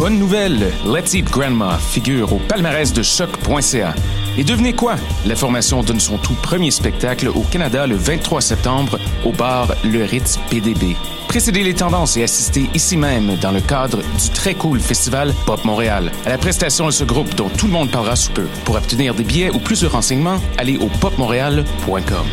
Bonne nouvelle, Let's Eat Grandma figure au palmarès de choc.ca. Et devinez quoi? La formation donne son tout premier spectacle au Canada le 23 septembre au bar Le Ritz PDB. Précédez les tendances et assistez ici même dans le cadre du très cool festival Pop Montréal à la prestation de ce groupe dont tout le monde parlera sous peu. Pour obtenir des billets ou plus de renseignements, allez au popmontréal.com.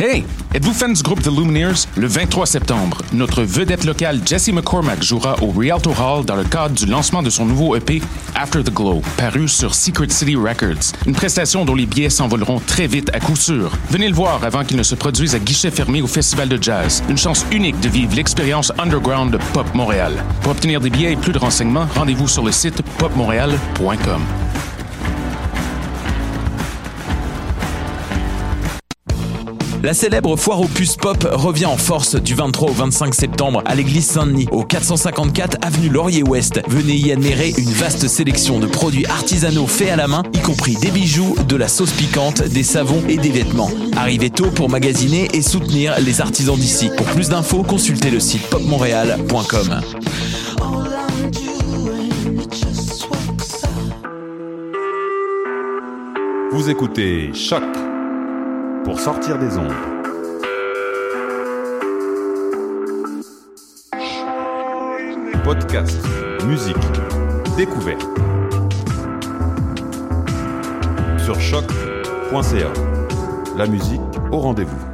Hey! Êtes-vous fan du groupe The Lumineers? Le 23 septembre, notre vedette locale Jesse McCormack jouera au Rialto Hall dans le cadre du lancement de son nouveau EP After the Glow, paru sur Secret City Records. Une prestation dont les billets s'envoleront très vite à coup sûr. Venez le voir avant qu'il ne se produise à guichet fermé au Festival de Jazz. Une chance unique de vivre l'expérience underground de Pop Montréal. Pour obtenir des billets et plus de renseignements, rendez-vous sur le site popmontréal.com. La célèbre foire aux puces pop revient en force du 23 au 25 septembre à l'église Saint-Denis, au 454 avenue Laurier-Ouest. Venez y admirer une vaste sélection de produits artisanaux faits à la main, y compris des bijoux, de la sauce piquante, des savons et des vêtements. Arrivez tôt pour magasiner et soutenir les artisans d'ici. Pour plus d'infos, consultez le site popmontréal.com. Vous écoutez Choc pour sortir des ondes. Podcast, musique, découverte. Sur choc.ca. La musique au rendez-vous.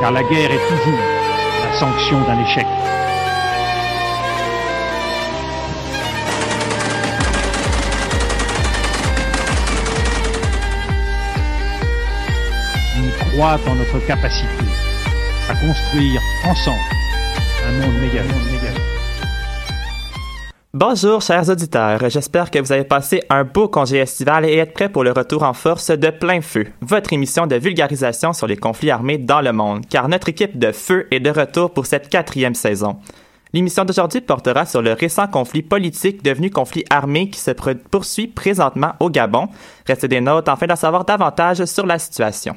car la guerre est toujours sanction d'un échec. On croit en notre capacité à construire ensemble un monde méga. Bonjour chers auditeurs, j'espère que vous avez passé un beau congé estival et êtes prêts pour le retour en force de Plein Feu, votre émission de vulgarisation sur les conflits armés dans le monde, car notre équipe de feu est de retour pour cette quatrième saison. L'émission d'aujourd'hui portera sur le récent conflit politique devenu conflit armé qui se poursuit présentement au Gabon. Restez des notes afin d'en savoir davantage sur la situation.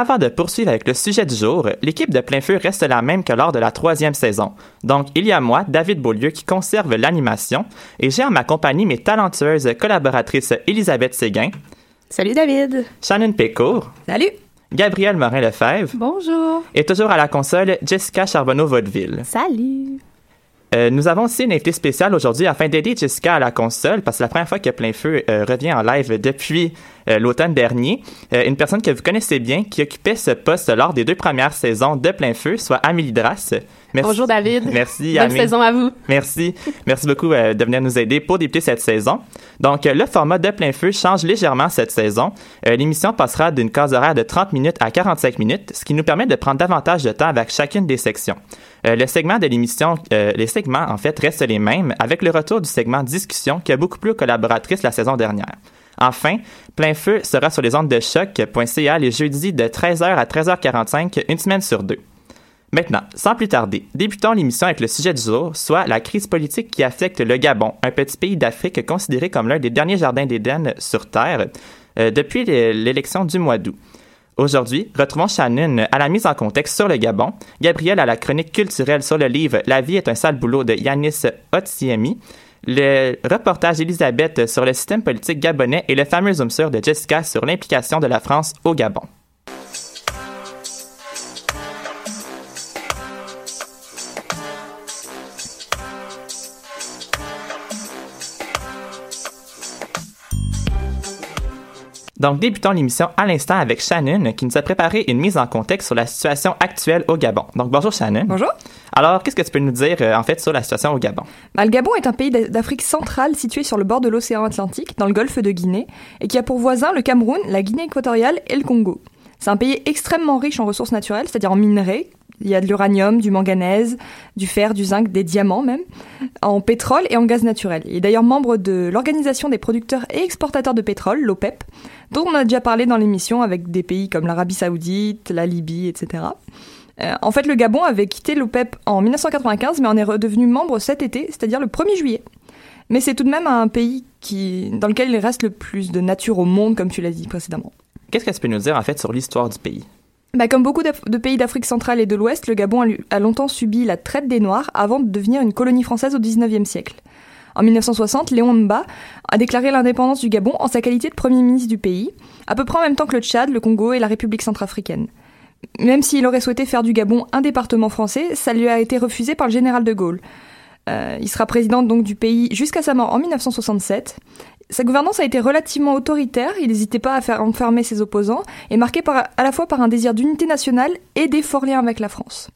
Avant de poursuivre avec le sujet du jour, l'équipe de plein feu reste la même que lors de la troisième saison. Donc, il y a moi, David Beaulieu, qui conserve l'animation, et j'ai en ma compagnie mes talentueuses collaboratrices Elisabeth Séguin. Salut David. Shannon Pécourt. Salut. Gabriel Morin-Lefebvre. Bonjour. Et toujours à la console, Jessica Charbonneau-Vaudeville. Salut. Euh, nous avons aussi une invitée spéciale aujourd'hui afin d'aider Jessica à la console, parce que c'est la première fois que Plein Feu euh, revient en live depuis euh, l'automne dernier. Une personne que vous connaissez bien qui occupait ce poste lors des deux premières saisons de Plein Feu, soit Amélie Drasse. Merci. Bonjour David. Merci Bonne saison à vous. Merci. Merci beaucoup de venir nous aider pour débuter cette saison. Donc, le format de plein feu change légèrement cette saison. L'émission passera d'une case horaire de 30 minutes à 45 minutes, ce qui nous permet de prendre davantage de temps avec chacune des sections. Euh, le segment de l'émission, euh, les segments en fait restent les mêmes, avec le retour du segment discussion qui a beaucoup plu aux collaboratrices la saison dernière. Enfin, Plein Feu sera sur les ondes de choc.ca les jeudis de 13h à 13h45, une semaine sur deux. Maintenant, sans plus tarder, débutons l'émission avec le sujet du jour, soit la crise politique qui affecte le Gabon, un petit pays d'Afrique considéré comme l'un des derniers jardins d'Éden sur Terre euh, depuis l'élection du mois d'août. Aujourd'hui, retrouvons Shannon à la mise en contexte sur le Gabon, Gabriel à la chronique culturelle sur le livre La vie est un sale boulot de Yanis Otsiemi, le reportage d'Elisabeth sur le système politique gabonais et le fameux zoom de Jessica sur l'implication de la France au Gabon. Donc, débutons l'émission à l'instant avec Shannon, qui nous a préparé une mise en contexte sur la situation actuelle au Gabon. Donc, bonjour Shannon. Bonjour. Alors, qu'est-ce que tu peux nous dire, euh, en fait, sur la situation au Gabon? Bah, le Gabon est un pays d'Afrique centrale situé sur le bord de l'océan Atlantique, dans le golfe de Guinée, et qui a pour voisins le Cameroun, la Guinée équatoriale et le Congo. C'est un pays extrêmement riche en ressources naturelles, c'est-à-dire en minerais. Il y a de l'uranium, du manganèse, du fer, du zinc, des diamants même, en pétrole et en gaz naturel. Il est d'ailleurs membre de l'Organisation des producteurs et exportateurs de pétrole, l'OPEP, dont on a déjà parlé dans l'émission avec des pays comme l'Arabie saoudite, la Libye, etc. Euh, en fait, le Gabon avait quitté l'OPEP en 1995, mais en est redevenu membre cet été, c'est-à-dire le 1er juillet. Mais c'est tout de même un pays qui, dans lequel il reste le plus de nature au monde, comme tu l'as dit précédemment. Qu'est-ce que tu nous dire, en fait, sur l'histoire du pays? Bah, comme beaucoup de pays d'Afrique centrale et de l'Ouest, le Gabon a longtemps subi la traite des Noirs avant de devenir une colonie française au 19e siècle. En 1960, Léon Mba a déclaré l'indépendance du Gabon en sa qualité de Premier ministre du pays, à peu près en même temps que le Tchad, le Congo et la République centrafricaine. Même s'il aurait souhaité faire du Gabon un département français, ça lui a été refusé par le général de Gaulle. Euh, il sera président donc du pays jusqu'à sa mort en 1967. Sa gouvernance a été relativement autoritaire, il n'hésitait pas à faire enfermer ses opposants, et marqué par, à la fois par un désir d'unité nationale et des forts liens avec la France.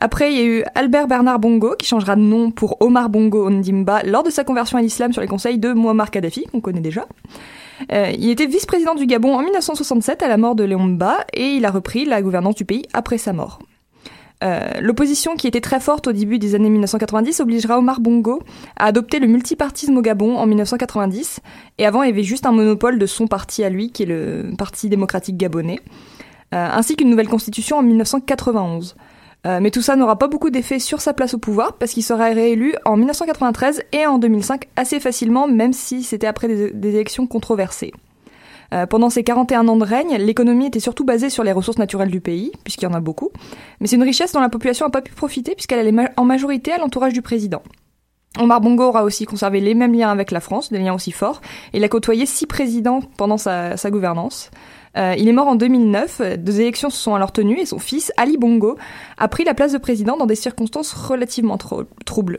Après, il y a eu Albert Bernard Bongo, qui changera de nom pour Omar Bongo Ondimba lors de sa conversion à l'islam sur les conseils de Muammar Kadhafi, qu'on connaît déjà. Euh, il était vice-président du Gabon en 1967 à la mort de Léon Mba et il a repris la gouvernance du pays après sa mort. Euh, L'opposition, qui était très forte au début des années 1990, obligera Omar Bongo à adopter le multipartisme au Gabon en 1990. Et avant, il y avait juste un monopole de son parti à lui, qui est le Parti démocratique gabonais, euh, ainsi qu'une nouvelle constitution en 1991. Euh, mais tout ça n'aura pas beaucoup d'effet sur sa place au pouvoir parce qu'il sera réélu en 1993 et en 2005 assez facilement, même si c'était après des, des, élections controversées. Euh, pendant ses 41 ans de règne, l'économie était surtout basée sur les ressources naturelles du pays, puisqu'il y en a beaucoup, mais c'est une richesse dont la population n'a pas pu profiter puisqu'elle ma en majorité à l'entourage du président. Omar Bongo aura aussi conservé les mêmes liens avec la France, des liens aussi forts, et il a côtoyé six présidents pendant sa, sa gouvernance. Euh, il est mort en 2009, deux élections se sont alors tenues et son fils, Ali Bongo, a pris la place de président dans des circonstances relativement troubles.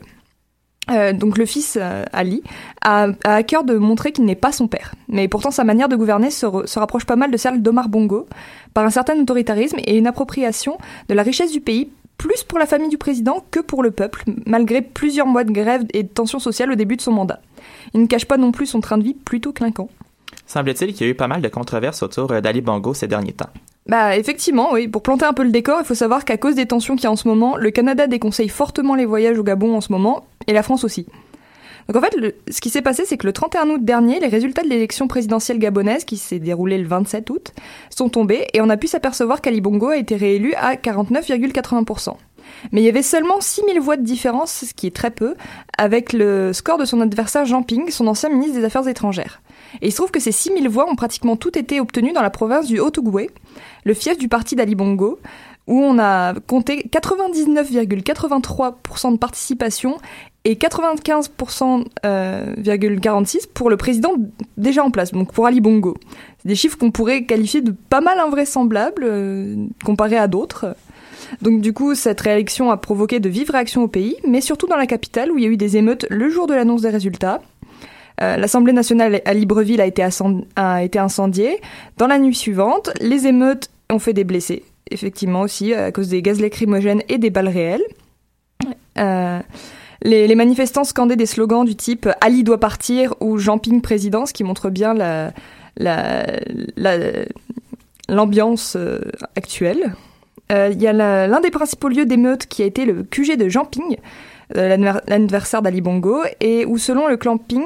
Euh, donc le fils euh, Ali a, à cœur de montrer qu'il n'est pas son père, mais pourtant sa manière de gouverner se, se rapproche pas mal de celle d'Omar Bongo par un certain autoritarisme et une appropriation de la richesse du pays plus pour la famille du président que pour le peuple, malgré plusieurs mois de grève et de tensions sociales au début de son mandat. Il ne cache pas non plus son train de vie plutôt clinquant. Semble-t-il qu'il y a eu pas mal de controverses autour euh, d'Ali Bongo ces derniers temps. Bah effectivement, oui. Pour planter un peu le décor, il faut savoir qu'à cause des tensions qu'il y a en ce moment, le Canada déconseille fortement les voyages au Gabon en ce moment, et la France aussi. Donc en fait, ce qui s'est passé, c'est que le 31 août dernier, les résultats de l'élection présidentielle gabonaise, qui s'est déroulée le 27 août, sont tombés, et on a pu s'apercevoir qu'Ali Bongo a été réélu à 49,80%. Mais il y avait seulement 6000 voix de différence, ce qui est très peu, avec le score de son adversaire Jean Ping, son ancien ministre des Affaires étrangères. Et il se trouve que ces 6000 voix ont pratiquement toutes été obtenues dans la province du Haut-Ogooué, le fief du parti d'Ali Bongo, où on a compté 99,83% de participation et 95,46% euh, pour le président déjà en place, donc pour Ali Bongo. C'est des chiffres qu'on pourrait qualifier de pas mal invraisemblables euh, comparés à d'autres. Donc du coup, cette réélection a provoqué de vives réactions au pays, mais surtout dans la capitale où il y a eu des émeutes le jour de l'annonce des résultats. Euh, L'Assemblée nationale à Libreville a été, incendiée. Dans la nuit suivante, les émeutes ont fait des blessés, effectivement aussi, à cause des gaz lacrymogènes et des balles réelles. Euh, les, manifestants scandaient des slogans du type Ali doit partir ou Jean Ping président, ce qui montre bien la, l'ambiance la, euh, actuelle. Il y a l'un des principaux lieux d'émeute qui a été le QG de Jean Ping, l'anniversaire d'Ali Bongo, et où selon le clan Ping,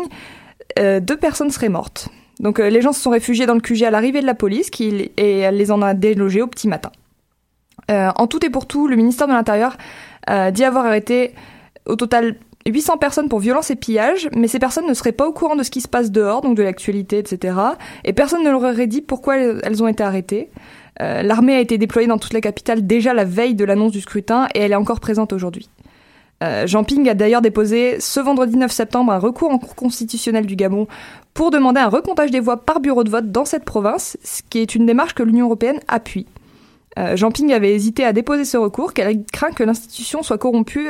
euh, deux personnes seraient mortes. Donc euh, les gens se sont réfugiés dans le QG à l'arrivée de la police qui, et elle les en a délogés au petit matin. Euh, en tout et pour tout, le ministère de l'Intérieur dit avoir arrêté au total 800 personnes pour violence et pillage, mais ces personnes ne seraient pas au courant de ce qui se passe dehors, donc de l'actualité, etc. Et personne ne leur aurait dit pourquoi elles ont été arrêtées. L'armée a été déployée dans toute la capitale déjà la veille de l'annonce du scrutin et elle est encore présente aujourd'hui. Euh, Jean Ping a d'ailleurs déposé ce vendredi 9 septembre un recours en cour constitutionnelle du Gabon pour demander un recomptage des voix par bureau de vote dans cette province, ce qui est une démarche que l'Union européenne appuie. Euh, Jean Ping avait hésité à déposer ce recours car il craint que l'institution soit corrompue,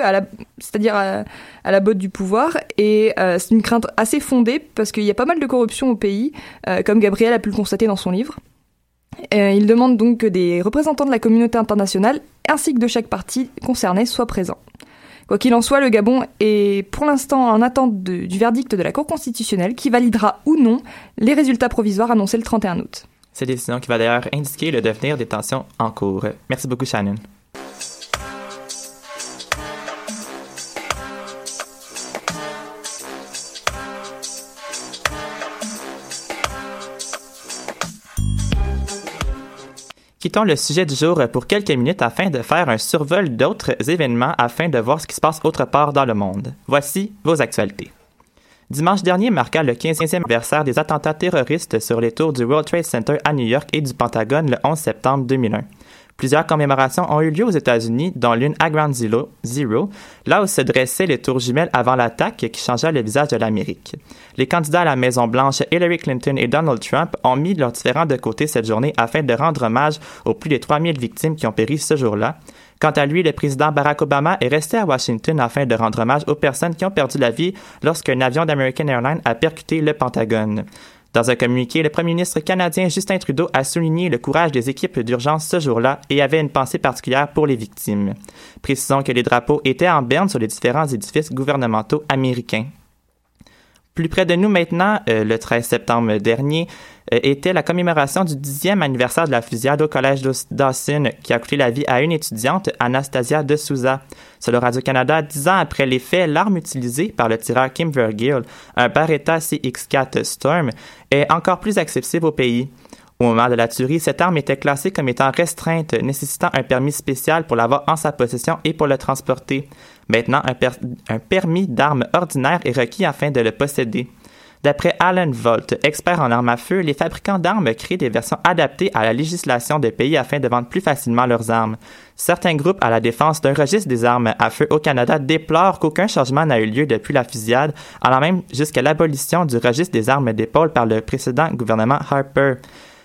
c'est-à-dire à, la botte du pouvoir. Et euh, c'est une crainte assez fondée parce qu'il y a pas mal de corruption au pays, comme Gabriel a pu le constater dans son livre. Il demande donc que des représentants de la communauté internationale ainsi que de chaque parti concerné soient présents. Quoi qu'il en soit, le Gabon est pour l'instant en attente du verdict de la Cour constitutionnelle qui validera ou non les résultats provisoires annoncés le 31 août. Cette décision qui va d'ailleurs indiquer le devenir des tensions en cours. Merci beaucoup, Shannon. Quittons le sujet du jour pour quelques minutes afin de faire un survol d'autres événements afin de voir ce qui se passe autre part dans le monde. Voici vos actualités. Dimanche dernier marqua le 15e anniversaire des attentats terroristes sur les tours du World Trade Center à New York et du Pentagone le 11 septembre 2001. Plusieurs commémorations ont eu lieu aux États-Unis, dont l'une à Ground Zero, là où se dressaient les tours jumelles avant l'attaque qui changea le visage de l'Amérique. Les candidats à la Maison-Blanche, Hillary Clinton et Donald Trump, ont mis leurs différends de côté cette journée afin de rendre hommage aux plus de 3000 victimes qui ont péri ce jour-là. Quant à lui, le président Barack Obama est resté à Washington afin de rendre hommage aux personnes qui ont perdu la vie lorsqu'un avion d'American Airlines a percuté le Pentagone. Dans un communiqué, le premier ministre canadien Justin Trudeau a souligné le courage des équipes d'urgence ce jour-là et avait une pensée particulière pour les victimes. Précisons que les drapeaux étaient en berne sur les différents édifices gouvernementaux américains. Plus près de nous maintenant, euh, le 13 septembre dernier, euh, était la commémoration du dixième anniversaire de la fusillade au collège Dawson qui a coûté la vie à une étudiante, Anastasia de Souza. Selon Radio-Canada, dix ans après les faits, l'arme utilisée par le tireur Kim Vergil, un Beretta CX-4 Storm, est encore plus accessible au pays. Au moment de la tuerie, cette arme était classée comme étant restreinte, nécessitant un permis spécial pour l'avoir en sa possession et pour le transporter. Maintenant, un, per- un permis d'arme ordinaire est requis afin de le posséder. D'après Alan Volt, expert en armes à feu, les fabricants d'armes créent des versions adaptées à la législation des pays afin de vendre plus facilement leurs armes. Certains groupes à la défense d'un registre des armes à feu au Canada déplorent qu'aucun changement n'a eu lieu depuis la fusillade, allant même jusqu'à l'abolition du registre des armes d'épaule par le précédent gouvernement Harper.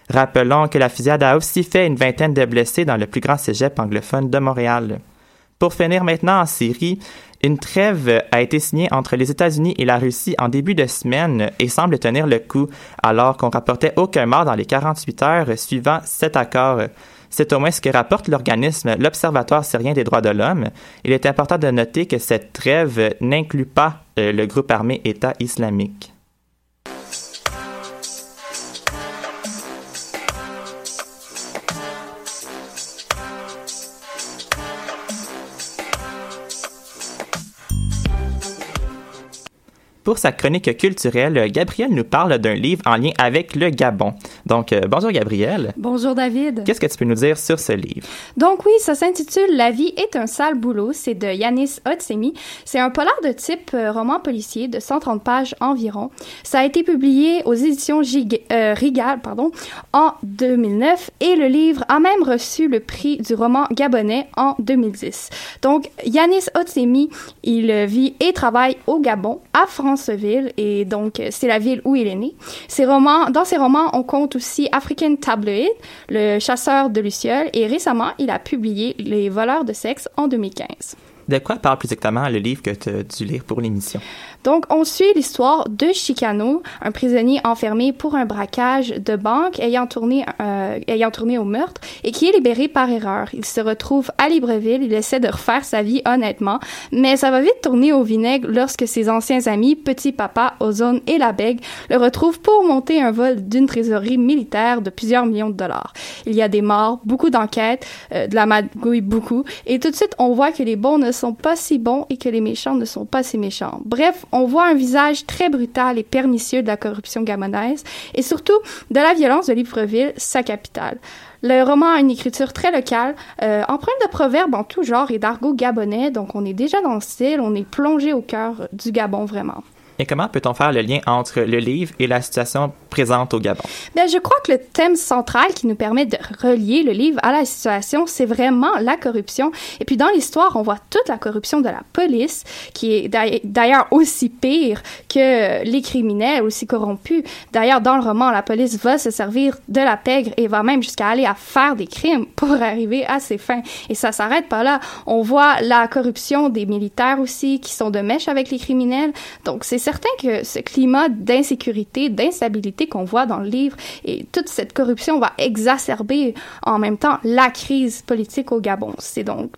Rappelons que la fusillade a aussi fait une vingtaine de blessés dans le plus grand cégep anglophone de Montréal. Pour finir maintenant en Syrie, une trêve a été signée entre les États-Unis et la Russie en début de semaine et semble tenir le coup, alors qu'on rapportait aucun mort dans les 48 heures suivant cet accord. C'est au moins ce que rapporte l'organisme, l'Observatoire syrien des droits de l'homme. Il est important de noter que cette trêve n'inclut pas euh, le groupe armé État islamique. Pour sa chronique culturelle, Gabriel nous parle d'un livre en lien avec le Gabon. Donc, euh, bonjour Gabriel. Bonjour David. Qu'est-ce que tu peux nous dire sur ce livre? Donc oui, ça s'intitule La vie est un sale boulot. C'est de Yanis Otsemi. C'est un polar de type euh, roman policier de 130 pages environ. Ça a été publié aux éditions Gig- euh, Rigal pardon, en 2009 et le livre a même reçu le prix du roman gabonais en 2010. Donc Yanis Otsemi, il vit et travaille au Gabon, à Franceville et donc euh, c'est la ville où il est né. Ses romans, dans ses romans, on compte aussi African Tabloid, Le chasseur de lucioles et récemment, il a publié Les voleurs de sexe en 2015. De quoi parle plus exactement le livre que tu as dû lire pour l'émission? Donc, on suit l'histoire de Chicano, un prisonnier enfermé pour un braquage de banque ayant tourné, euh, ayant tourné au meurtre et qui est libéré par erreur. Il se retrouve à Libreville, il essaie de refaire sa vie honnêtement, mais ça va vite tourner au vinaigre lorsque ses anciens amis, Petit Papa, Ozone et La Bègue, le retrouvent pour monter un vol d'une trésorerie militaire de plusieurs millions de dollars. Il y a des morts, beaucoup d'enquêtes, euh, de la magouille beaucoup, et tout de suite on voit que les bons ne sont pas si bons et que les méchants ne sont pas si méchants. Bref, on voit un visage très brutal et pernicieux de la corruption gabonaise et surtout de la violence de Libreville, sa capitale. Le roman a une écriture très locale, euh, empreinte de proverbes en tout genre et d'argot gabonais, donc on est déjà dans le style, on est plongé au cœur du Gabon vraiment. Et comment peut-on faire le lien entre le livre et la situation présente au Gabon? Bien, je crois que le thème central qui nous permet de relier le livre à la situation, c'est vraiment la corruption. Et puis dans l'histoire, on voit toute la corruption de la police, qui est d'ailleurs aussi pire que les criminels, aussi corrompus. D'ailleurs, dans le roman, la police va se servir de la pègre et va même jusqu'à aller à faire des crimes pour arriver à ses fins. Et ça s'arrête pas là. On voit la corruption des militaires aussi, qui sont de mèche avec les criminels. Donc c'est certain que ce climat d'insécurité, d'instabilité qu'on voit dans le livre et toute cette corruption va exacerber en même temps la crise politique au Gabon. C'est donc,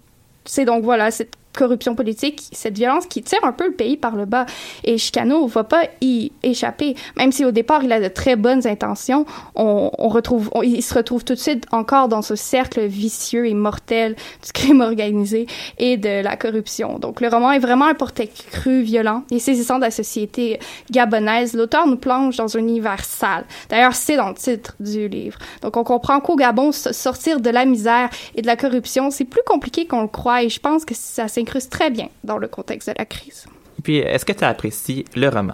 c'est donc voilà, cette corruption politique, cette violence qui tire un peu le pays par le bas. Et Chicano va pas y échapper. Même si au départ, il a de très bonnes intentions, on, retrouve, il se retrouve tout de suite encore dans ce cercle vicieux et mortel du crime organisé et de la corruption. Donc, le roman est vraiment un portrait cru, violent et saisissant de la société gabonaise. L'auteur nous plonge dans un univers sale. D'ailleurs, c'est dans le titre du livre. Donc, on comprend qu'au Gabon, sortir de la misère et de la corruption, c'est plus compliqué qu'on le croit et je pense que ça s'incruste très bien dans le contexte de la crise. Puis, est-ce que tu apprécies le roman?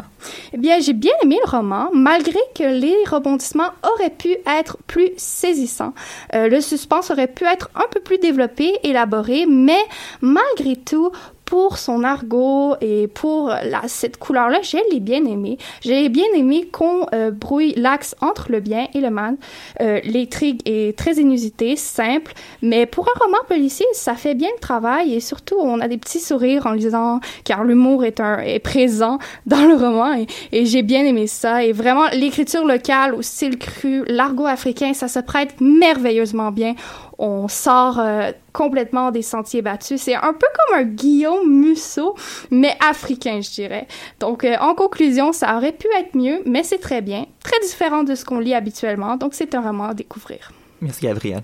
Eh bien, j'ai bien aimé le roman, malgré que les rebondissements auraient pu être plus saisissants. Euh, le suspense aurait pu être un peu plus développé, élaboré, mais malgré tout, pour son argot et pour la, cette couleur-là, je l'ai bien aimé. J'ai bien aimé qu'on euh, brouille l'axe entre le bien et le mal. Euh, L'intrigue est très inusitée, simple, mais pour un roman policier, ça fait bien le travail et surtout, on a des petits sourires en lisant, car l'humour est, un, est présent dans le roman et, et j'ai bien aimé ça. Et vraiment, l'écriture locale au style cru, l'argot africain, ça se prête merveilleusement bien on sort euh, complètement des sentiers battus. C'est un peu comme un Guillaume Musso, mais africain, je dirais. Donc, euh, en conclusion, ça aurait pu être mieux, mais c'est très bien, très différent de ce qu'on lit habituellement. Donc, c'est un roman à découvrir. Merci, Gabriel.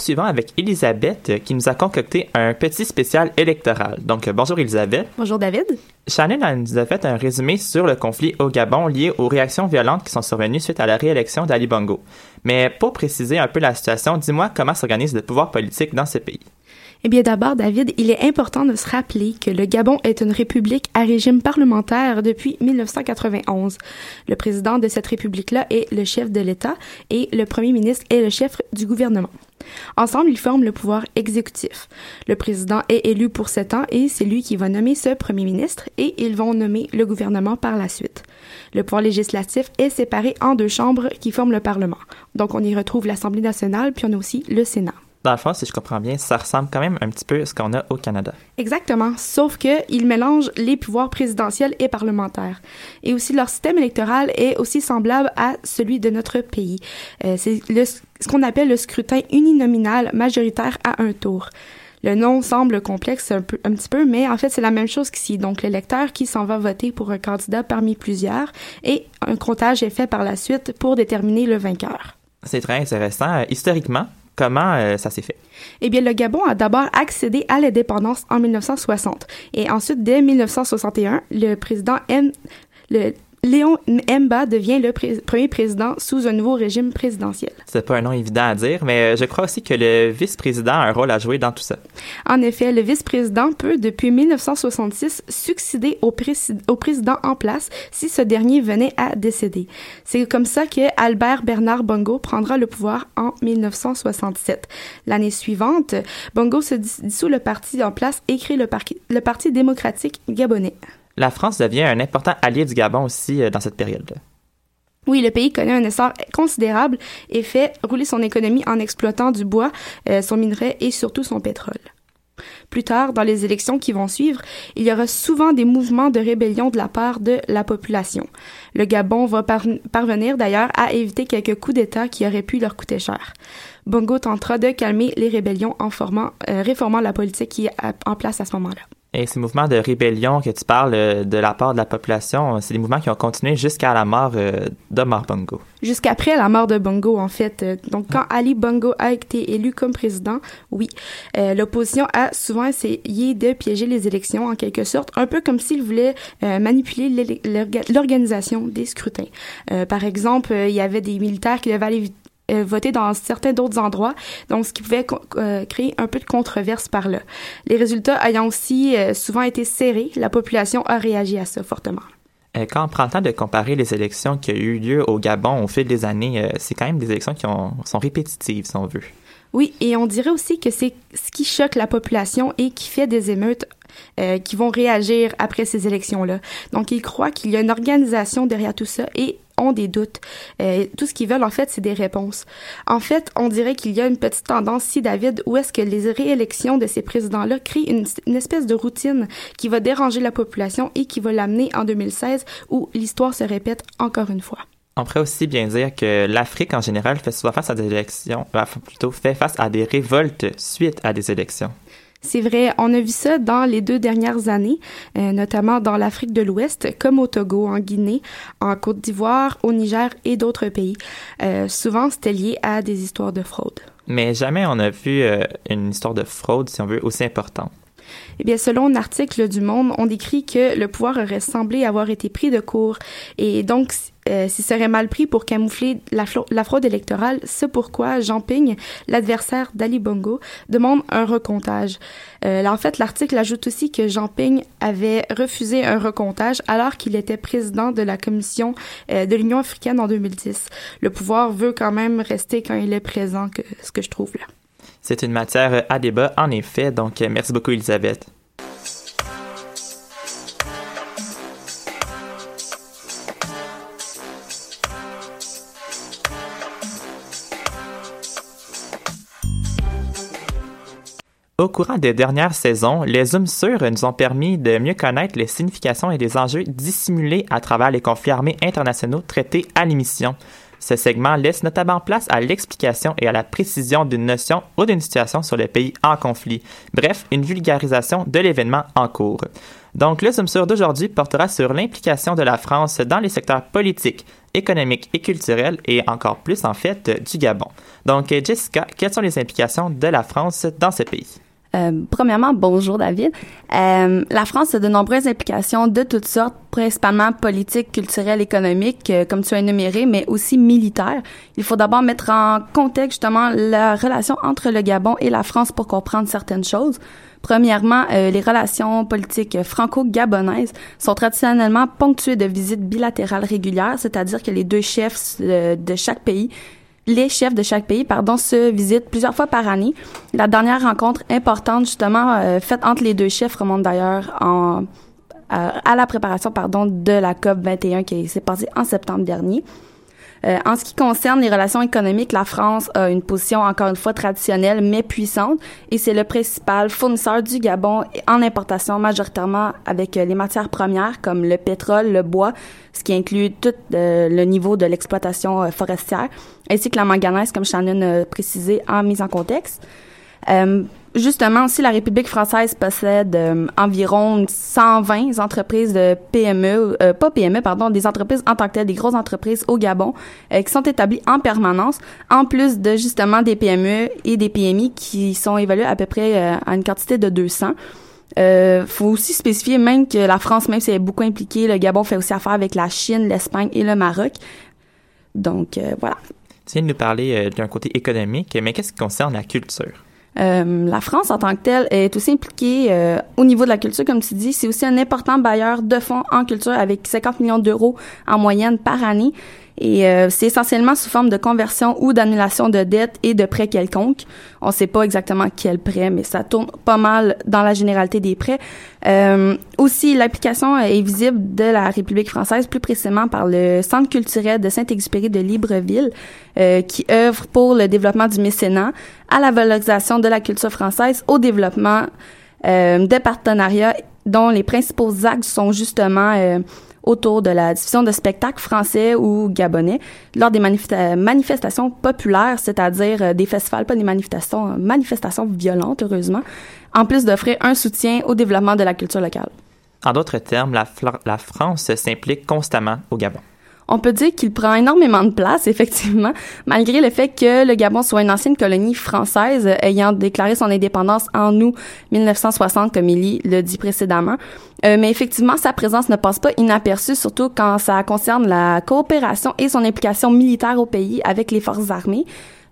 Poursuivons avec Elisabeth euh, qui nous a concocté un petit spécial électoral. Donc, euh, bonjour Elisabeth. Bonjour David. Shannon nous a fait un résumé sur le conflit au Gabon lié aux réactions violentes qui sont survenues suite à la réélection d'Ali Bongo. Mais pour préciser un peu la situation, dis-moi comment s'organise le pouvoir politique dans ce pays. Eh bien, d'abord, David, il est important de se rappeler que le Gabon est une république à régime parlementaire depuis 1991. Le président de cette république-là est le chef de l'État et le premier ministre est le chef du gouvernement. Ensemble, ils forment le pouvoir exécutif. Le président est élu pour sept ans et c'est lui qui va nommer ce premier ministre et ils vont nommer le gouvernement par la suite. Le pouvoir législatif est séparé en deux chambres qui forment le Parlement. Donc, on y retrouve l'Assemblée nationale puis on a aussi le Sénat dans le fond, si je comprends bien, ça ressemble quand même un petit peu à ce qu'on a au Canada. Exactement, sauf que il mélange les pouvoirs présidentiels et parlementaires. Et aussi, leur système électoral est aussi semblable à celui de notre pays. Euh, c'est ce qu'on appelle le scrutin uninominal majoritaire à un tour. Le nom semble complexe un, peu, un petit peu, mais en fait, c'est la même chose qu'ici. Donc, l'électeur qui s'en va voter pour un candidat parmi plusieurs et un comptage est fait par la suite pour déterminer le vainqueur. C'est très intéressant. Historiquement, Comment euh, ça s'est fait? Eh bien, le Gabon a d'abord accédé à l'indépendance en 1960. Et ensuite, dès 1961, le président M. Le, Léon Mba devient le premier président sous un nouveau régime présidentiel. C'est pas un nom évident à dire, mais je crois aussi que le vice-président a un rôle à jouer dans tout ça. En effet, le vice-président peut, depuis 1966, succéder au, au, président en place si ce dernier venait à décéder. C'est comme ça que Albert Bernard Bongo prendra le pouvoir en 1967. L'année suivante, Bongo se dissout le parti en place et crée le, le Parti démocratique gabonais la France devient un important allié du Gabon aussi euh, dans cette période-là. Oui, le pays connaît un essor considérable et fait rouler son économie en exploitant du bois, euh, son minerai et surtout son pétrole. Plus tard, dans les élections qui vont suivre, il y aura souvent des mouvements de rébellion de la part de la population. Le Gabon va parvenir d'ailleurs à éviter quelques coups d'État qui auraient pu leur coûter cher. Bongo tentera de calmer les rébellions en formant, euh, réformant la politique qui est en place à ce moment-là. Et ces mouvements de rébellion que tu parles euh, de la part de la population, c'est des mouvements qui ont continué jusqu'à la mort euh, d'Omar Bongo. Jusqu'après la mort de Bongo, en fait. Donc, quand Ali Bongo a été élu comme président, oui, l'opposition a souvent essayé de piéger les élections, en quelque sorte, un peu comme s'il voulait manipuler l'organisation des scrutins. par exemple, il y avait des militaires qui devaient aller euh, voter dans certains d'autres endroits, donc ce qui pouvait euh, créer un peu de controverse par là. Les résultats ayant aussi euh, souvent été serrés, la population a réagi à ça fortement. Quand on prend le temps de comparer les élections qui ont eu lieu au Gabon au fil des années, c'est quand même des élections qui sont répétitives, si on veut. Oui, et on dirait aussi que c'est ce qui choque la population et qui fait des émeutes qui vont réagir après ces élections-là. Donc, ils croient qu'il y a une organisation derrière tout ça et ont des doutes. Euh, tout ce qu'ils veulent, en fait, c'est des réponses. En fait, on dirait qu'il y a une petite tendance, si David, où est-ce que les réélections de ces présidents-là créent une, espèce de routine qui va déranger la population et qui va l'amener en 2016 où l'histoire se répète encore une fois. On pourrait aussi bien dire que l'Afrique en général fait souvent face à des élections, plutôt fait face à des révoltes suite à des élections. C'est vrai, on a vu ça dans les deux dernières années, euh, notamment dans l'Afrique de l'Ouest, comme au Togo, en Guinée, en Côte d'Ivoire, au Niger et d'autres pays. Euh, souvent, c'était lié à des histoires de fraude. Mais jamais on a vu euh, une histoire de fraude, si on veut, aussi importante. Eh bien, selon un article du Monde, on décrit que le pouvoir aurait semblé avoir été pris de court et donc euh, s'il serait mal pris pour camoufler la, fraude électorale, c'est pourquoi Jean Ping, l'adversaire d'Ali Bongo, demande un recomptage. Euh, en fait, l'article ajoute aussi que Jean Ping avait refusé un recomptage alors qu'il était président de la commission euh, de l'Union africaine en 2010. Le pouvoir veut quand même rester quand il est présent, que, ce que je trouve là. C'est une matière à débat, en effet, donc merci beaucoup, Elisabeth. Au courant des dernières saisons, les zooms sur nous ont permis de mieux connaître les significations et les enjeux dissimulés à travers les conflits armés internationaux traités à l'émission. Ce segment laisse notamment place à l'explication et à la précision d'une notion ou d'une situation sur le pays en conflit. Bref, une vulgarisation de l'événement en cours. Donc, le Zoom d'aujourd'hui portera sur l'implication de la France dans les secteurs politiques, économiques et culturels et encore plus en fait du Gabon. Donc, Jessica, quelles sont les implications de la France dans ce pays? Euh, premièrement, bonjour David. Euh, la France a de nombreuses implications de toutes sortes, principalement politiques, culturelles, économiques, euh, comme tu as énuméré, mais aussi militaires. Il faut d'abord mettre en contexte justement la relation entre le Gabon et la France pour comprendre certaines choses. Premièrement, euh, les relations politiques franco-gabonaises sont traditionnellement ponctuées de visites bilatérales régulières, c'est-à-dire que les deux chefs de chaque pays les chefs de chaque pays, pardon, se visitent plusieurs fois par année. La dernière rencontre importante, justement, euh, faite entre les deux chefs remonte d'ailleurs en, à la préparation, pardon, de la COP 21 qui s'est passée en septembre dernier. Euh, en ce qui concerne les relations économiques, la France a une position encore une fois traditionnelle mais puissante et c'est le principal fournisseur du Gabon en importation majoritairement avec euh, les matières premières comme le pétrole, le bois, ce qui inclut tout euh, le niveau de l'exploitation forestière, ainsi que la manganèse comme Shannon a précisé en mise en contexte. Justement, aussi, la République française possède euh, environ 120 entreprises de PME, euh, pas PME, pardon, des entreprises en tant que telles, des grosses entreprises au Gabon, euh, qui sont établies en permanence, en plus de justement des PME et des PMI qui sont évaluées à peu près à une quantité de 200. Euh, faut aussi spécifier même que la France, même si elle est beaucoup impliquée, le Gabon fait aussi affaire avec la Chine, l'Espagne et le Maroc. Donc, voilà. Tu viens de nous parler d'un côté économique, mais qu'est-ce qui concerne la culture? Euh, la France en tant que telle est aussi impliquée euh, au niveau de la culture, comme tu dis. C'est aussi un important bailleur de fonds en culture avec 50 millions d'euros en moyenne par année. Et euh, c'est essentiellement sous forme de conversion ou d'annulation de dettes et de prêts quelconques. On ne sait pas exactement quel prêt, mais ça tourne pas mal dans la généralité des prêts. Euh, aussi, l'application est visible de la République française, plus précisément par le Centre culturel de Saint-Exupéry de Libreville, euh, qui œuvre pour le développement du mécénat, à la valorisation de la culture française, au développement euh, de partenariat dont les principaux axes sont justement euh, autour de la diffusion de spectacles français ou gabonais lors des manifesta- manifestations populaires, c'est-à-dire euh, des festivals, pas des manifestations, euh, manifestations violentes, heureusement, en plus d'offrir un soutien au développement de la culture locale. En d'autres termes, la France s'implique constamment au Gabon. On peut dire qu'il prend énormément de place, effectivement, malgré le fait que le Gabon soit une ancienne colonie française ayant déclaré son indépendance en août 1960, comme Élie le dit précédemment. Euh, mais effectivement, sa présence ne passe pas inaperçue, surtout quand ça concerne la coopération et son implication militaire au pays avec les forces armées.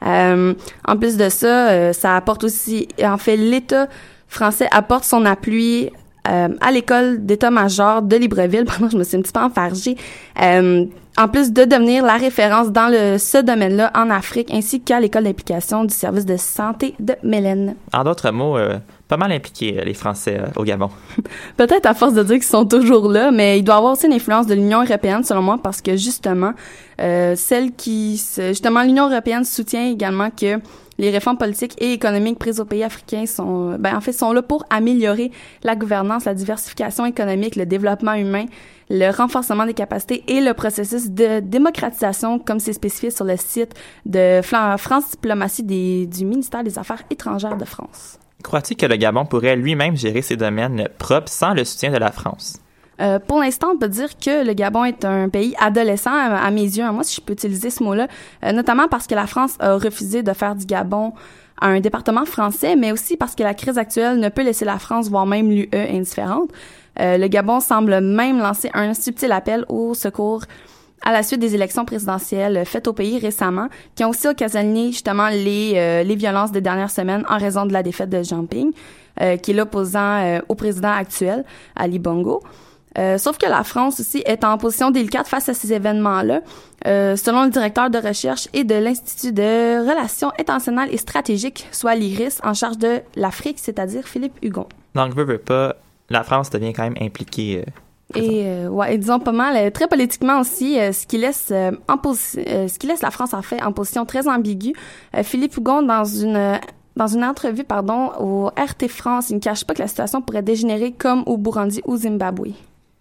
Euh, en plus de ça, euh, ça apporte aussi, en fait, l'État français apporte son appui euh, à l'école d'état-major de Libreville. Pardon, je me suis un petit peu enfargée. Euh, en plus de devenir la référence dans le, ce domaine-là en Afrique, ainsi qu'à l'école d'application du service de santé de Mélène. En d'autres mots, euh, pas mal impliqués, les Français au Gabon. Peut-être à force de dire qu'ils sont toujours là, mais il doit y avoir aussi une influence de l'Union européenne, selon moi, parce que justement, celle qui, se- justement, l'Union européenne soutient également que les réformes politiques et économiques prises au pays africains sont, ben, en fait, sont là pour améliorer la gouvernance, la diversification économique, le développement humain, le renforcement des capacités et le processus de démocratisation, comme c'est spécifié sur le site de France Diplomatie du ministère des Affaires étrangères de France. Crois-tu que le Gabon pourrait lui-même gérer ses domaines propres sans le soutien de la France? Euh, pour l'instant, on peut dire que le Gabon est un pays adolescent à, à mes yeux. Moi, si je peux utiliser ce mot-là, euh, notamment parce que la France a refusé de faire du Gabon un département français, mais aussi parce que la crise actuelle ne peut laisser la France, voire même l'UE, indifférente. Euh, le Gabon semble même lancer un subtil appel au secours à la suite des élections présidentielles faites au pays récemment, qui ont aussi occasionné justement les, euh, les violences des dernières semaines en raison de la défaite de Jean-Ping, euh, qui est l'opposant euh, au président actuel, Ali Bongo. Euh, sauf que la France aussi est en position délicate face à ces événements-là. Euh, selon le directeur de recherche et de l'Institut de relations internationales et stratégiques, soit l'IRIS, en charge de l'Afrique, c'est-à-dire Philippe Hugon. Donc, veux, veux pas, la France devient quand même impliquée. euh, Et ouais, et disons pas mal, très politiquement aussi, ce qui laisse en ce qui laisse la France en fait en position très ambiguë. Philippe Hougon dans une dans une entrevue pardon au RT France, il ne cache pas que la situation pourrait dégénérer comme au Burundi ou Zimbabwe.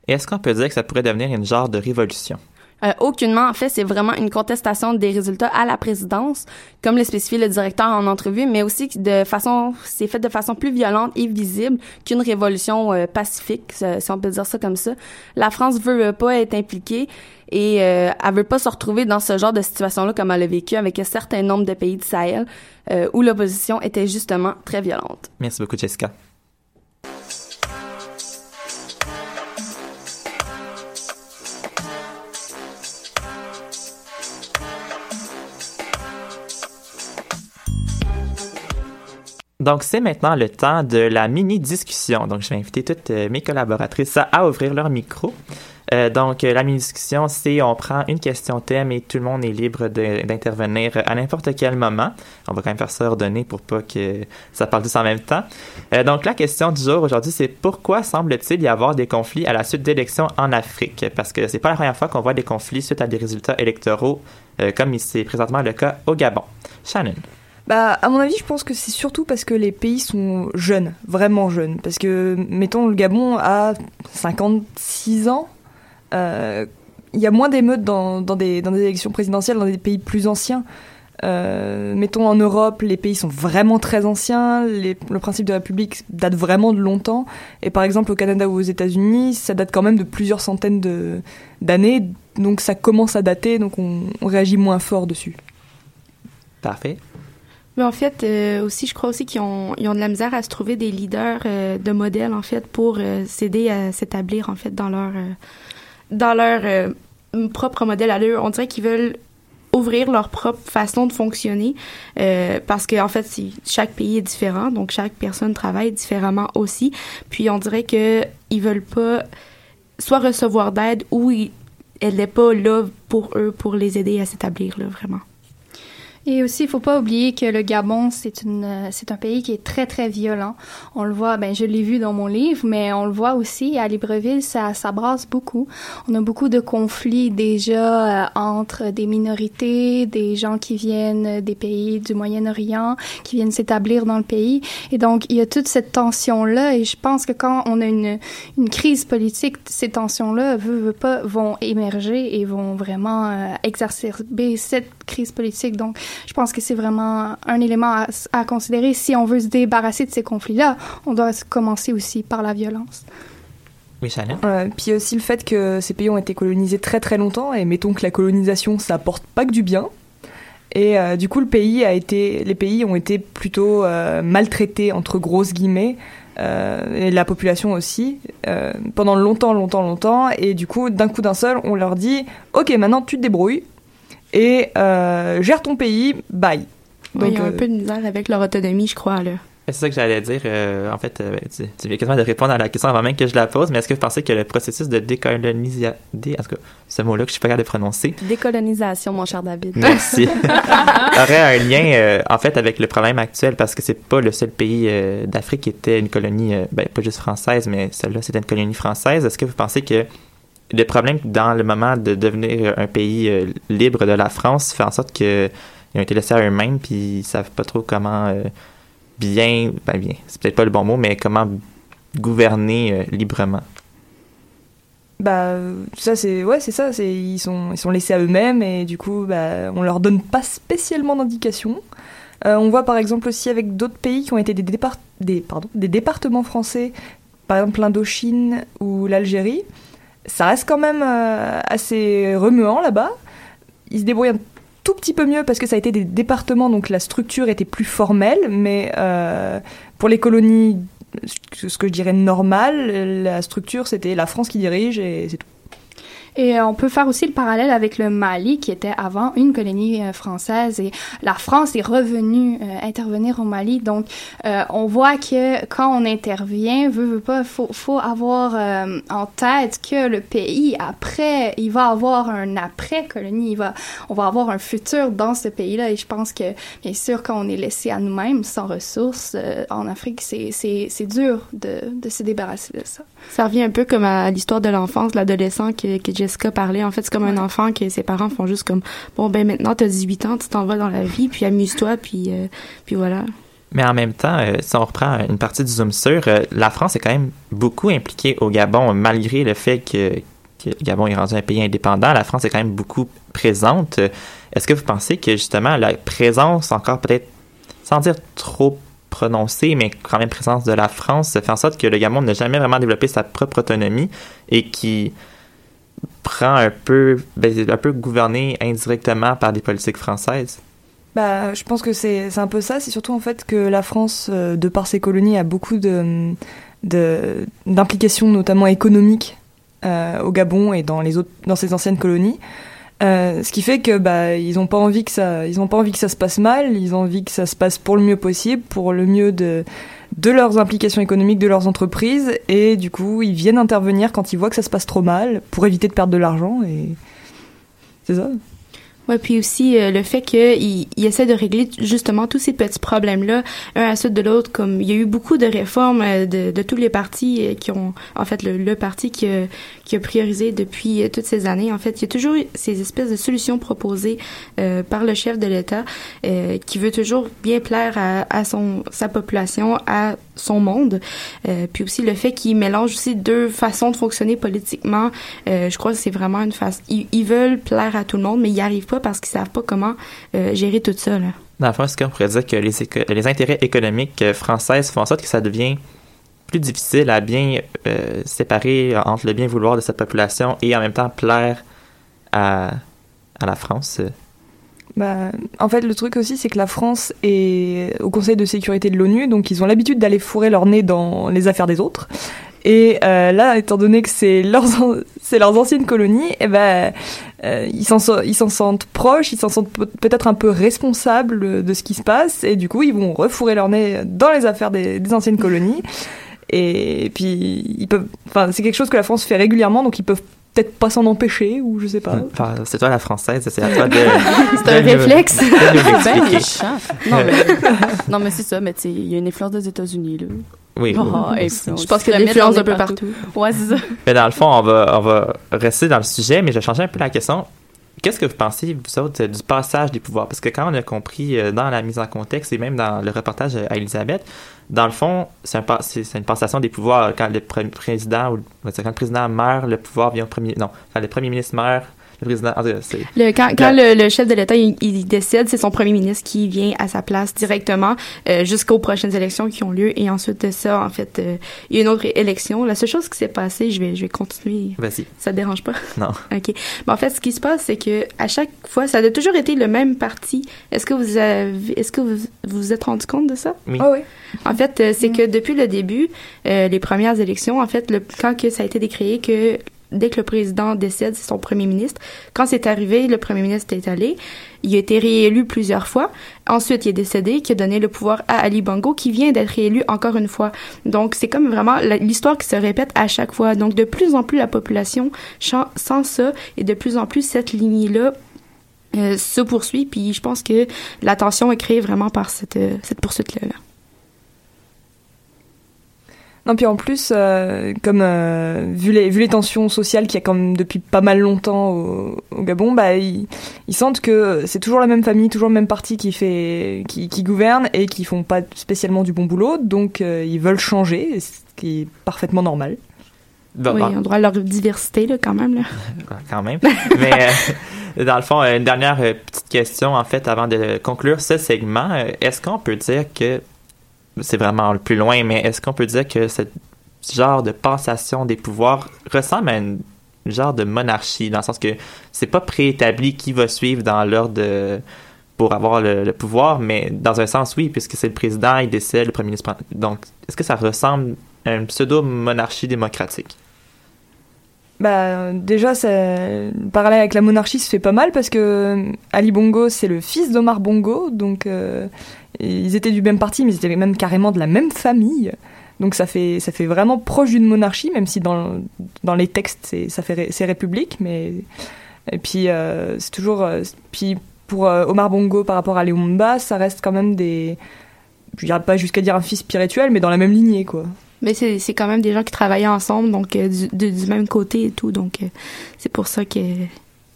Est-ce qu'on peut dire que ça pourrait devenir une genre de révolution? Euh, aucunement, en fait, c'est vraiment une contestation des résultats à la présidence, comme le spécifie le directeur en entrevue, mais aussi de façon, c'est fait de façon plus violente et visible qu'une révolution euh, pacifique, si si on peut dire ça comme ça. La France veut euh, pas être impliquée et euh, elle veut pas se retrouver dans ce genre de situation-là comme elle a vécu avec un certain nombre de pays du Sahel euh, où l'opposition était justement très violente. Merci beaucoup, Jessica. Donc, c'est maintenant le temps de la mini-discussion. Donc, je vais inviter toutes euh, mes collaboratrices à, ouvrir leur micro. Euh, donc, euh, la mini-discussion, c'est on prend une question thème et tout le monde est libre d'intervenir à n'importe quel moment. On va quand même faire ça ordonné pour pas que ça parle tous en même temps. Donc, la question du jour aujourd'hui, c'est pourquoi semble-t-il y avoir des conflits à la suite d'élections en Afrique? Parce que c'est pas la première fois qu'on voit des conflits suite à des résultats électoraux, comme c'est présentement le cas au Gabon. Shannon. Bah, à mon avis, je pense que c'est surtout parce que les pays sont jeunes, vraiment jeunes. Parce que, mettons, le Gabon a 56 ans. Euh, Il y a moins d'émeutes dans, des, élections présidentielles dans des pays plus anciens. Euh, mettons en Europe, les pays sont vraiment très anciens, les- le principe de république date vraiment de longtemps. Et par exemple au Canada ou aux États-Unis, ça date quand même de plusieurs centaines d'années, donc ça commence à dater, donc on, on réagit moins fort dessus. Parfait. Mais en fait, euh, aussi, je crois aussi qu'ils ont, ils ont de la misère à se trouver des leaders euh, de modèles, en fait, pour euh, s'aider à s'établir, en fait, dans leur, dans leur propre modèle à eux. On dirait qu'ils veulent ouvrir leur propre façon de fonctionner parce que en fait chaque pays est différent donc chaque personne travaille différemment aussi puis on dirait que ils veulent pas soit recevoir d'aide ou elle n'est pas là pour eux pour les aider à s'établir là vraiment Et aussi, il faut pas oublier que le Gabon, euh, c'est un pays qui est très très violent. On le voit, ben je l'ai vu dans mon livre, mais on le voit aussi à Libreville, ça, ça brasse beaucoup. On a beaucoup de conflits déjà euh, entre des minorités, des gens qui viennent des pays du Moyen-Orient, qui viennent s'établir dans le pays. Et donc, il y a toute cette tension-là. Et je pense que quand on a une, une crise politique, ces tensions-là, veut, veut pas, vont émerger et vont vraiment euh, exacerber cette crise politique. Donc, je pense que c'est vraiment un élément à, à, considérer. Si on veut se débarrasser de ces conflits-là, on doit commencer aussi par la violence. Oui, Chanel. Euh, puis aussi le fait que ces pays ont été colonisés très très longtemps, et mettons que la colonisation, ça apporte pas que du bien. Et euh, du coup, le pays a été, les pays ont été plutôt euh, maltraités entre grosses guillemets, et la population aussi, pendant longtemps, longtemps, longtemps. Et du coup, d'un coup d'un seul, on leur dit, ok, maintenant tu te débrouilles et gère ton pays, bye. Donc, il y a un peu de misère avec leur autonomie, je crois là. C'est ça que j'allais dire. Euh, en fait, euh, tu, tu viens quasiment de répondre à la question avant même que je la pose, mais est-ce que vous pensez que le processus de décolonisation, en tout cas, ce mot-là que je suis pas capable de prononcer. Décolonisation, mon cher David. Merci. aurait un lien, euh, en fait, avec le problème actuel parce que c'est pas le seul pays d'Afrique qui était une colonie, ben, pas juste française, mais celle-là, c'était une colonie française. Est-ce que vous pensez que le problème dans le moment de devenir un pays libre de la France fait en sorte qu'ils ont été laissés à eux-mêmes puis ils savent pas trop comment bien, ben bien, c'est peut-être pas le bon mot, mais comment gouverner euh, librement? Bah ça c'est ouais c'est ça ils sont ils sont laissés à eux-mêmes et du coup bah on leur donne pas spécialement d'indications. Euh, on voit par exemple aussi avec d'autres pays qui ont été des, départ des, pardon, des départements français, par exemple l'Indochine ou l'Algérie. Ça reste quand même euh, assez remuant là-bas. Ils se débrouillent un tout petit peu mieux parce que ça a été des départements, donc la structure était plus formelle, mais euh, pour les colonies, ce que je dirais normal, la structure c'était la France qui dirige et c'est tout. Et euh, on peut faire aussi le parallèle avec le Mali, qui était avant une colonie euh, française, et la France est revenue euh, intervenir au Mali. Donc, euh, on voit que quand on intervient, veut, veut pas, faut, faut avoir euh, en tête que le pays après, il va avoir un après colonie, il va, on va avoir un futur dans ce pays-là. Et je pense que, bien sûr, quand on est laissé à nous-mêmes, sans ressources, en Afrique, c'est, c'est, c'est dur de, de se débarrasser de ça. Ça revient un peu comme à l'histoire de l'enfance, l'adolescent que, que Jessica parlait. En fait, c'est comme ouais. un enfant que ses parents font juste comme bon ben maintenant t'as 18 ans, tu t'en vas dans la vie, puis amuse-toi, puis euh, puis voilà. Mais en même temps, euh, si on reprend une partie du zoom sur, euh, la France est quand même beaucoup impliquée au Gabon, malgré le fait que, que, le Gabon est rendu un pays indépendant. La France est quand même beaucoup présente. Est-ce que vous pensez que justement la présence, encore peut-être, sans dire trop prononcée, mais quand même présence de la France, fait en sorte que le Gabon n'a jamais vraiment développé sa propre autonomie et qui prend un peu, ben, un peu gouverné indirectement par des politiques françaises? Bah, je pense que c'est un peu ça. C'est surtout en fait que la France, euh, de par ses colonies, a beaucoup de d'implications, notamment économiques, euh, au Gabon et dans les autres, dans ses anciennes colonies. Euh, ce qui fait que bah ils ont pas envie que ça ils ont pas envie que ça se passe mal ils ont envie que ça se passe pour le mieux possible pour le mieux de de leurs implications économiques de leurs entreprises et du coup ils viennent intervenir quand ils voient que ça se passe trop mal pour éviter de perdre de l'argent et c'est ça Ouais, puis aussi euh, le fait qu'il il essaie de régler justement tous ces petits problèmes-là, un à suite de l'autre. Comme il y a eu beaucoup de réformes euh, de, de tous les partis euh, qui ont, en fait, le, le parti qui a, qui a priorisé depuis euh, toutes ces années. En fait, il y a toujours ces espèces de solutions proposées par le chef de l'État qui veut toujours bien plaire à, à son sa population, à son monde. Euh, puis aussi le fait qu'ils mélangent aussi deux façons de fonctionner politiquement. Euh, je crois que c'est vraiment une face. Ils, veulent plaire à tout le monde, mais ils n'y arrivent pas parce qu'ils savent pas comment euh, gérer tout ça. Là. Dans le fond, est-ce qu'on pourrait dire que les, intérêts économiques françaises font en sorte que ça devient plus difficile à bien séparer entre le bien vouloir de cette population et en même temps plaire à la France? Bah, en fait, le truc aussi, c'est que la France est au Conseil de sécurité de l'ONU, donc ils ont l'habitude d'aller fourrer leur nez dans les affaires des autres. Et euh, là, étant donné que c'est leurs, anciennes colonies, eh ben, euh, ils, s'en, sentent proches, ils s'en sentent peut-être un peu responsables de ce qui se passe, et du coup, ils vont refourrer leur nez dans les affaires des, anciennes colonies. Et puis, c'est quelque chose que la France fait régulièrement, donc ils peuvent peut-être pas s'en empêcher ou je sais pas. Enfin, c'est toi la française, c'est à toi de. C'est un de nous- réflexe. de nous Ben. Non, mais, non, mais c'est ça, mais tu sais, il y a une influence des États-Unis, là. Oui. Ah, oui. Je pense qu'il y a de l'influence un peu partout. Ouais, c'est ça. Mais dans le fond, on va, on va rester dans le sujet, mais je vais changer un peu la question. Qu'est-ce que vous pensez, vous autres, du passage des pouvoirs? Parce que quand on a compris euh, dans la mise en contexte et même dans le reportage à Elisabeth, dans le fond, c'est une passation des pouvoirs. Quand le président ou quand le président meurt, le pouvoir vient au premier. Non, quand le premier ministre meurt, le président. en tout cas, c'est- Le, quand quand le, le chef de l'État il, il décède, c'est son premier ministre qui vient à sa place directement euh, jusqu'aux prochaines élections qui ont lieu. Et ensuite de ça, en fait, euh, il y a une autre élection. La seule chose qui s'est passée, je vais, je vais continuer. Vas-y. Ça te dérange pas? Non. OK. Ben, en fait, ce qui se passe, c'est que à chaque fois, ça a toujours été le même parti. Est-ce que vous avez, est-ce que vous vous êtes rendu compte de ça? Oui. Ah oui. En fait, euh, c'est que depuis le début, euh, les premières élections, en fait, le, quand que ça a été décréé que dès que le président décède, c'est son premier ministre. Quand c'est arrivé, le premier ministre est allé. Il a été réélu plusieurs fois. Ensuite, il est décédé, qui a donné le pouvoir à Ali Bongo, qui vient d'être réélu encore une fois. Donc, c'est comme vraiment l'histoire qui se répète à chaque fois. Donc, de plus en plus, la population sent ça et de plus en plus, cette lignée-là euh, se poursuit. Puis, je pense que la tension est créée vraiment par cette, euh, cette poursuite-là. là. Non, puis en plus, euh, comme euh, vu, les, vu les tensions sociales qu'il y a quand même depuis pas mal longtemps au, au Gabon, bah, ils, ils sentent que c'est toujours la même famille, toujours le même parti qui, fait, qui, qui gouverne et qui font pas spécialement du bon boulot, donc euh, ils veulent changer, ce qui est parfaitement normal. Oui, on doit leur diversité, là, quand même. Là. quand même. Mais euh, dans le fond, une dernière petite question, en fait, avant de conclure ce segment. Est-ce qu'on peut dire que, c'est vraiment le plus loin, mais est-ce qu'on peut dire que ce genre de passation des pouvoirs ressemble à une genre de monarchie, dans le sens que c'est pas préétabli qui va suivre dans l'ordre pour avoir le, pouvoir, mais dans un sens, oui, puisque c'est le président, il décède, le premier ministre. Donc, est-ce que ça ressemble à une pseudo-monarchie démocratique? Bah, déjà, ça- le parallèle avec la monarchie se fait pas mal parce que Ali Bongo, c'est le fils d'Omar Bongo, donc euh, ils étaient du même parti, mais ils étaient même carrément de la même famille. Donc ça fait, ça fait vraiment proche d'une monarchie, même si dans, dans les textes, c'est, république, mais. Et puis, euh, c'est toujours. euh, puis pour euh, Omar Bongo par rapport à Lumumba, ça reste quand même des. Je dirais pas jusqu'à dire un fils spirituel, mais dans la même lignée, quoi. Mais c'est quand même des gens qui travaillaient ensemble, donc du, du- même côté et tout. Donc, c'est pour ça que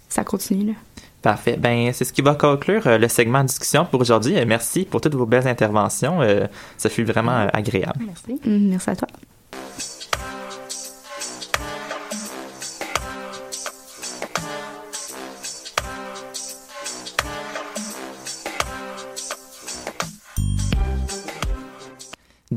ça continue. Là. Parfait. Ben, c'est ce qui va conclure euh, le segment discussion pour aujourd'hui. Euh, merci pour toutes vos belles interventions. Euh, ça fut vraiment euh, agréable. Merci. Mm, merci à toi.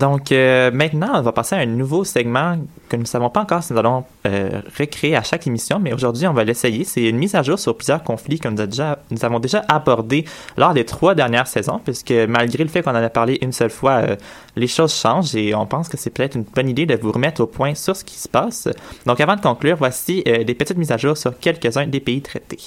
Donc, euh, maintenant, on va passer à un nouveau segment que nous ne savons pas encore si nous allons euh, recréer à chaque émission, mais aujourd'hui, on va l'essayer. C'est une mise à jour sur plusieurs conflits que nous, avons déjà abordés lors des trois dernières saisons, puisque malgré le fait qu'on en a parlé une seule fois, euh, les choses changent et on pense que c'est peut-être une bonne idée de vous remettre au point sur ce qui se passe. Donc, avant de conclure, voici euh, des petites mises à jour sur quelques-uns des pays traités.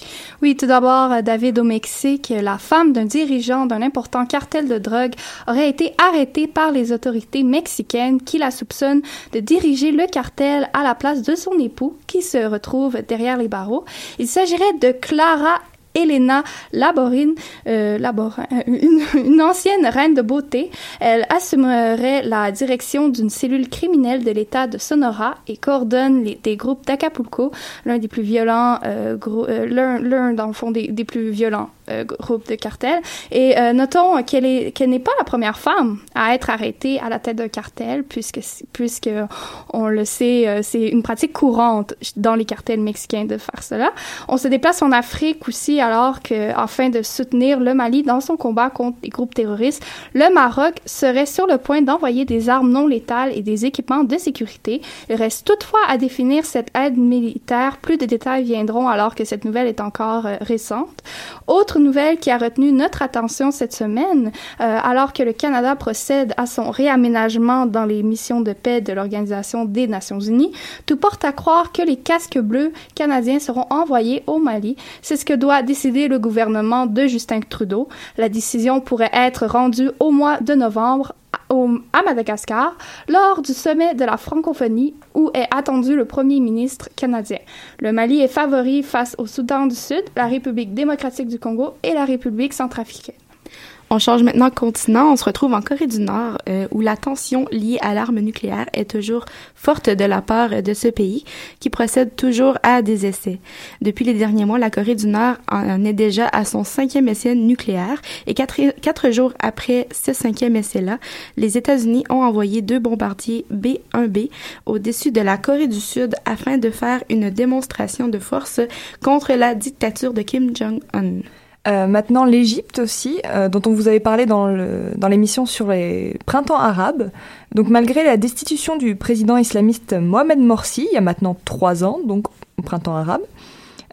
Oui, tout d'abord, euh, David, au Mexique, la femme d'un dirigeant d'un important cartel de drogue aurait été arrêtée par les autorités mexicaines qui la soupçonnent de diriger le cartel à la place de son époux qui se retrouve derrière les barreaux. Il s'agirait de Clara Elena Laborin, euh, Laborin une, une ancienne reine de beauté. Elle assumerait la direction d'une cellule criminelle de l'État de Sonora et coordonne les, des groupes d'Acapulco, l'un des plus violents, euh, euh, l'un dans le fond des, des plus violents euh, groupes de cartel. Et euh, notons qu'elle est qu'elle n'est pas la première femme à être arrêtée à la tête d'un cartel, puisque puisque on le sait, euh, c'est une pratique courante dans les cartels mexicains de faire cela. On se déplace en Afrique aussi alors que, afin de soutenir le Mali dans son combat contre les groupes terroristes, le Maroc serait sur le point d'envoyer des armes non létales et des équipements de sécurité. Il reste toutefois à définir cette aide militaire. Plus de détails viendront alors que cette nouvelle est encore récente. Autre nouvelle qui a retenu notre attention cette semaine, euh, alors que le Canada procède à son réaménagement dans les missions de paix de l'Organisation des Nations Unies, tout porte à croire que les casques bleus canadiens seront envoyés au Mali. C'est ce que doit décider le gouvernement de Justin Trudeau. La décision pourrait être rendue au mois de novembre à Madagascar lors du sommet de la francophonie où est attendu le premier ministre canadien. Le Mali est favori face au Soudan du Sud, la République démocratique du Congo et la République centrafricaine. On change maintenant de continent. On se retrouve en Corée du Nord, euh, où la tension liée à l'arme nucléaire est toujours forte de la part de ce pays, qui procède toujours à des essais. Depuis les derniers mois, la Corée du Nord en est déjà à son cinquième essai nucléaire, et quatre, quatre jours après ce cinquième essai-là, les États-Unis ont envoyé deux bombardiers B-1B au-dessus de la Corée du Sud afin de faire une démonstration de force contre la dictature de Kim Jong-un. Euh, maintenant, l'Égypte aussi, euh, dont on vous avait parlé dans l'émission sur les printemps arabes. Donc, malgré la destitution du président islamiste Mohamed Morsi, il y a maintenant trois ans, donc au printemps arabe,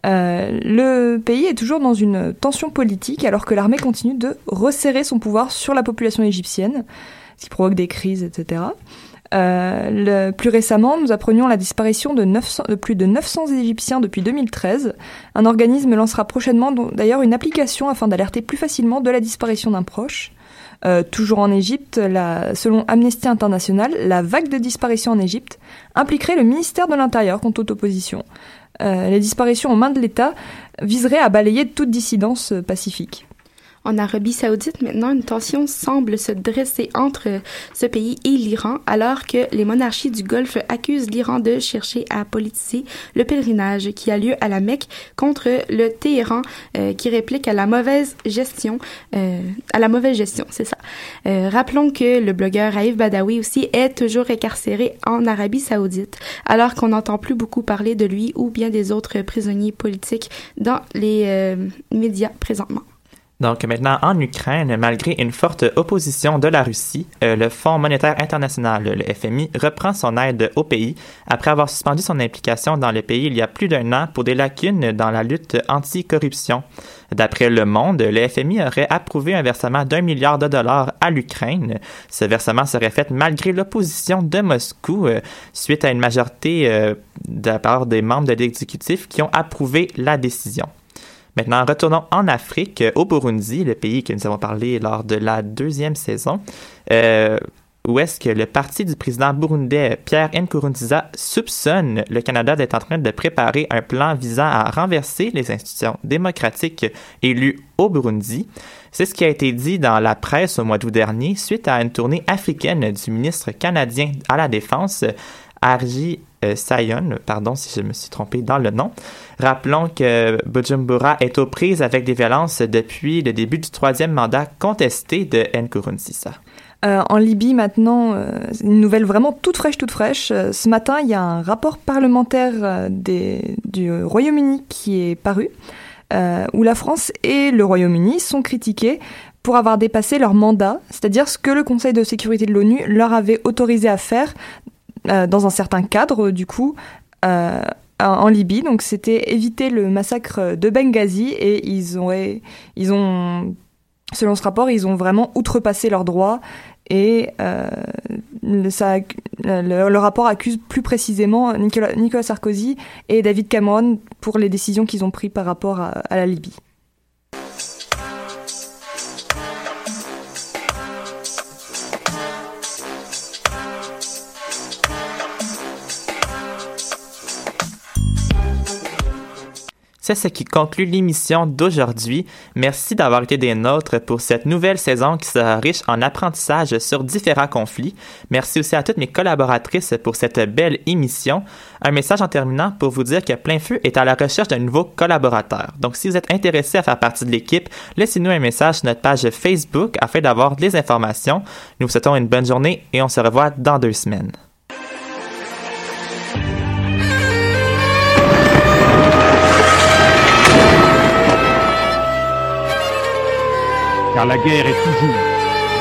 euh, le pays est toujours dans une tension politique alors que l'armée continue de resserrer son pouvoir sur la population égyptienne, ce qui provoque des crises, etc. Euh, le, plus récemment, nous apprenions la disparition de, 900, de plus de 900 Égyptiens depuis 2013. Un organisme lancera prochainement d'ailleurs une application afin d'alerter plus facilement de la disparition d'un proche. Euh, toujours en Égypte, selon Amnesty International, la vague de disparitions en Égypte impliquerait le ministère de l'Intérieur contre toute opposition. Euh, les disparitions aux mains de l'État viseraient à balayer toute dissidence pacifique. En Arabie saoudite, maintenant, une tension semble se dresser entre ce pays et l'Iran, alors que les monarchies du Golfe accusent l'Iran de chercher à politiser le pèlerinage qui a lieu à la Mecque contre le Téhéran, euh, qui réplique à la mauvaise gestion, euh, à la mauvaise gestion, c'est ça. Euh, rappelons que le blogueur Raif Badawi aussi est toujours incarcéré en Arabie saoudite, alors qu'on n'entend plus beaucoup parler de lui ou bien des autres prisonniers politiques dans les euh, médias présentement. Donc maintenant, en Ukraine, malgré une forte opposition de la Russie, euh, le Fonds monétaire international, le FMI, reprend son aide au pays après avoir suspendu son implication dans le pays il y a plus d'un an pour des lacunes dans la lutte anti-corruption. D'après Le Monde, le FMI aurait approuvé un versement d'un milliard de dollars à l'Ukraine. Ce versement serait fait malgré l'opposition de Moscou euh, suite à une majorité euh, de la part des membres de l'exécutif qui ont approuvé la décision. Maintenant, retournons en Afrique, euh, au Burundi, le pays que nous avons parlé lors de la deuxième saison, euh, où est-ce que le parti du président burundais Pierre Nkurunziza soupçonne le Canada d'être en train de préparer un plan visant à renverser les institutions démocratiques élues au Burundi. C'est ce qui a été dit dans la presse au mois d'août dernier suite à une tournée africaine du ministre canadien à la Défense, Arji euh, Sayon, pardon si je me suis trompé dans le nom. Rappelons que Bujumbura est aux prises avec des violences depuis le début du troisième mandat contesté de Nkurunziza. Euh, en Libye maintenant, euh, une nouvelle vraiment toute fraîche, toute fraîche. Euh, ce matin, il y a un rapport parlementaire du Royaume-Uni qui est paru, où la France et le Royaume-Uni sont critiqués pour avoir dépassé leur mandat, c'est-à-dire ce que le Conseil de sécurité de l'ONU leur avait autorisé à faire euh, dans un certain cadre, du coup, euh, en- Libye. Donc c'était éviter le massacre de Benghazi et ils ont, ils ont selon ce rapport, ils ont vraiment outrepassé leurs droits et euh, le, ça, le, rapport accuse plus précisément Nicolas, Sarkozy et David Cameron pour les décisions qu'ils ont prises par rapport à la Libye. C'est ce qui conclut l'émission d'aujourd'hui. Merci d'avoir été des nôtres pour cette nouvelle saison qui sera riche en apprentissage sur différents conflits. Merci aussi à toutes mes collaboratrices pour cette belle émission. Un message en terminant pour vous dire que Plein Feu est à la recherche d'un nouveau collaborateur. Donc si vous êtes intéressé à faire partie de l'équipe, laissez-nous un message sur notre page Facebook afin d'avoir des informations. Nous vous souhaitons une bonne journée et on se revoit dans deux semaines. Car la guerre est toujours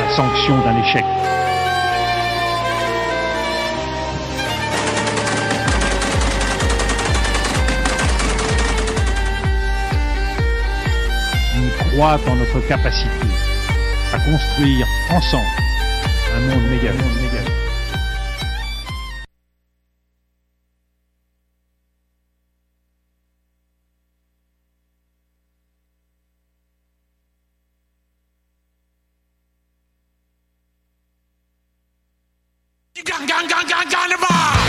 la sanction d'un échec. On croit en notre capacité à construire ensemble un monde méga. Carnival!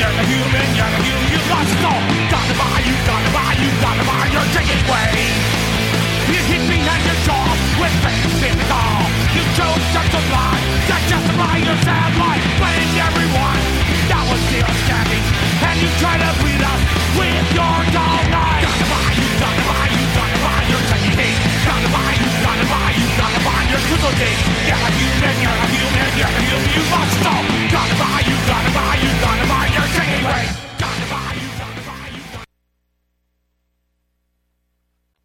you're a human, you're a human, you lost it all. Gotta buy you, gotta buy you, gotta buy your ticket way. You hit me and your jaw with fingers in the call. You chose just to lie, to justify your sad life, blame everyone. That was the standing, and you try to bleed us with your dull knife. Gotta buy you, gotta buy you, gotta buy your ticket. Gotta buy you, gotta buy you, gotta buy your crystal date. You're a human, you're a human, you're a human, you lost it all. Gotta buy you, gotta buy you, gotta buy. Train wreck.